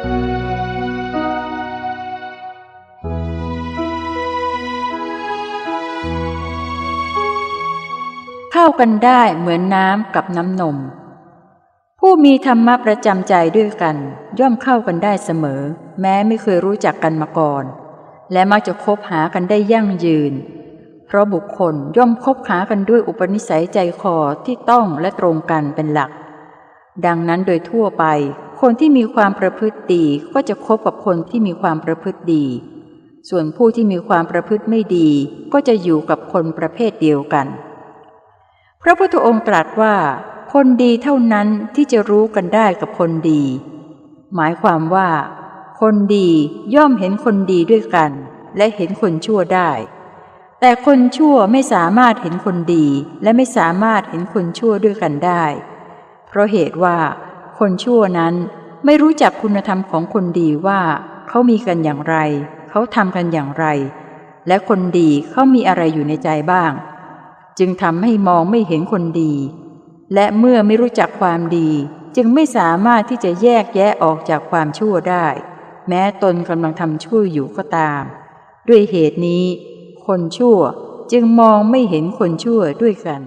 เข้ากันได้เหมือนน้ำกับน้ำนม ผู้มีธรรมะประจำใจด้วยกัน ย่อมเข้ากันได้เสมอ แม้ไม่เคยรู้จักกันมาก่อน และมักจะคบหากันได้ยั่งยืน เพราะบุคคลย่อมคบหากันด้วยอุปนิสัยใจคอที่ต้องและตรงกันเป็นหลัก ดังนั้นโดยทั่วไป คนที่มีความประพฤติดีก็จะคบกับคนที่มีความประพฤติดี ส่วนผู้ที่มีความประพฤติไม่ดี ก็จะอยู่กับคนประเภทเดียวกัน พระพุทธองค์ตรัสว่า คนดีเท่านั้นที่จะรู้กันได้กับคนดี หมายความว่า คนดีย่อมเห็นคนดีด้วยกัน และเห็นคนชั่วได้ แต่คนชั่วไม่สามารถเห็นคนดีและไม่สามารถเห็นคนชั่วด้วยกันได้ เพราะเหตุว่า คนชั่วนั้นไม่รู้จักคุณธรรมของคนดีว่าเขามีกันอย่างไร เขาทำกันอย่างไร และคนดีเขามีอะไรอยู่ในใจบ้าง จึงทำให้มองไม่เห็นคนดี และเมื่อไม่รู้จักความดี จึงไม่สามารถที่จะแยกแยะออกจากความชั่วได้ แม้ตนกำลังทำชั่วอยู่ก็ตาม ด้วยเหตุนี้ คนชั่วจึงมองไม่เห็นคนชั่วด้วยกัน